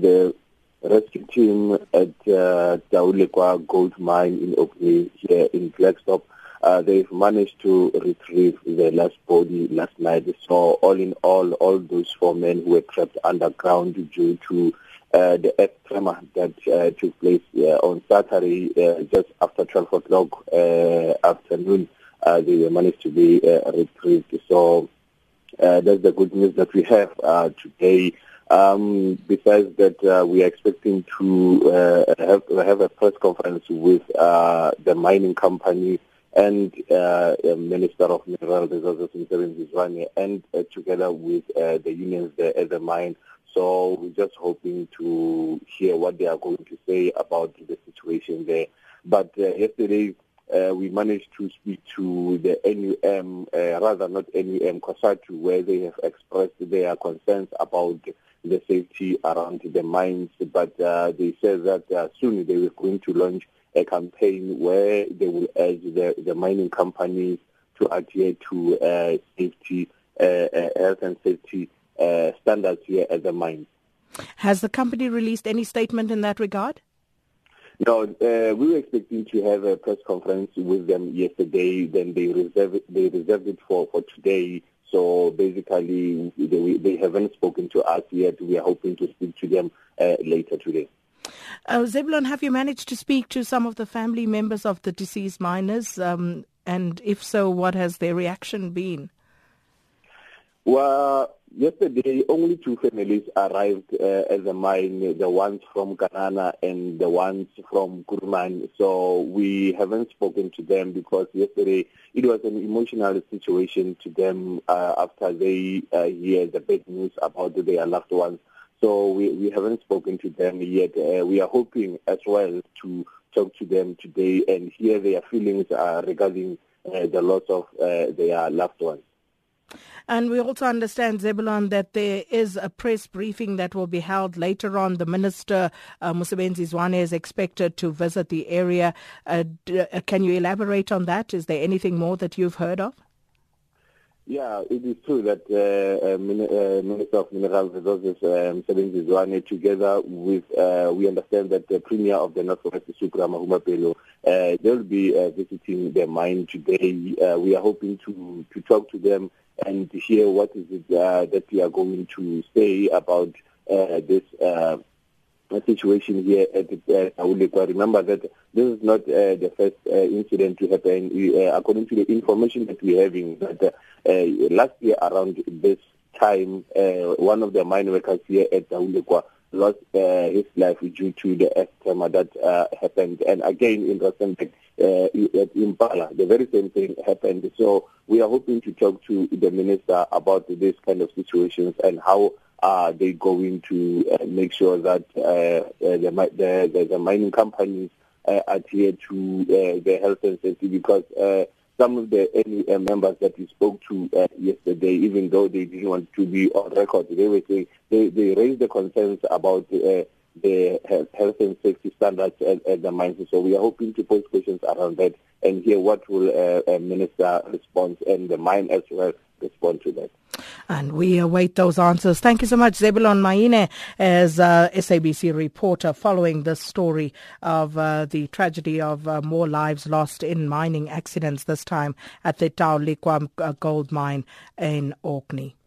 The rescue team at uh, Tau Lekoa Gold Mine in Orkney here in Klerksdorp, uh, they've managed to retrieve the last body last night. So all in all, all those four men who were trapped underground due to uh, the earth tremor that uh, took place uh, on Saturday uh, just after 12 o'clock uh, afternoon, they managed to be retrieved. So that's the good news that we have today. Um, besides that, uh, we are expecting to uh, have, have a press conference with uh, the mining company and uh, Minister of Mineral Resources in Zwane and uh, together with uh, the unions there at the mine. So we're just hoping to hear what they are going to say about the situation there. But yesterday, uh, we managed to speak to the NUM, uh, rather not NUM, COSATU, where they have expressed their concerns about the safety around the mines. But uh, they said that uh, soon they were going to launch a campaign where they will urge the, the mining companies to adhere to uh, safety, uh, uh, health and safety uh, standards here at the mines. Has the company released any statement in that regard? No, uh, we were expecting to have a press conference with them yesterday. Then they reserved they reserved it for, for today. So basically, they, they haven't spoken to us yet. We are hoping to speak to them uh, later today. Uh, Zebulon, have you managed to speak to some of the family members of the deceased miners? Um, and if so, what has their reaction been? Well, yesterday only two families arrived uh, at the mine, the ones from Kanana and the ones from Kuruman. So we haven't spoken to them because yesterday it was an emotional situation to them uh, after they uh, hear the bad news about their loved ones. So we, we haven't spoken to them yet. Uh, we are hoping as well to talk to them today and hear their feelings uh, regarding uh, the loss of their loved ones. And we also understand, Zebulon, that there is a press briefing that will be held later on. The Minister, uh, Mosebenzi Zwane, is expected to visit the area. Uh, d- uh, can you elaborate on that? Is there anything more that you've heard of? Yeah, it is true that uh, uh, uh, Minister of Mineral Resources, um, Zwane, together with, we understand that the Premier of the Northwest, Supra Mahumapelo, they'll be visiting their mine today. We are hoping to, to talk to them and to hear what is it uh, that we are going to say about uh, this uh, situation here at uh, Remember that this is not uh, the first uh, incident to happen. Uh, according to the information that we're having, that last year around this time, one of the mine workers here at Tau Lekoa lost uh, his life due to the tremor that uh, happened. And again, in Rustenburg, uh, at Impala, the very same thing happened. So we are hoping to talk to the minister about this kind of situations and how are they going to uh, make sure that uh, uh, the, the, the, mining companies uh, adhere to uh, the health and safety because uh, some of the NUM members that we spoke to uh, yesterday, even though they didn't want to be on record, they were saying they, they raised the concerns about uh, the health and safety standards at, at, the mines. So we are hoping to pose questions around that and hear what will uh, Minister respond and the mine as well respond to that. And we await those answers. Thank you so much, Zebulon Maine, as uh, SABC reporter following the story of uh, the tragedy of uh, more lives lost in mining accidents, this time at the Tau Lekoa uh, gold mine in Orkney.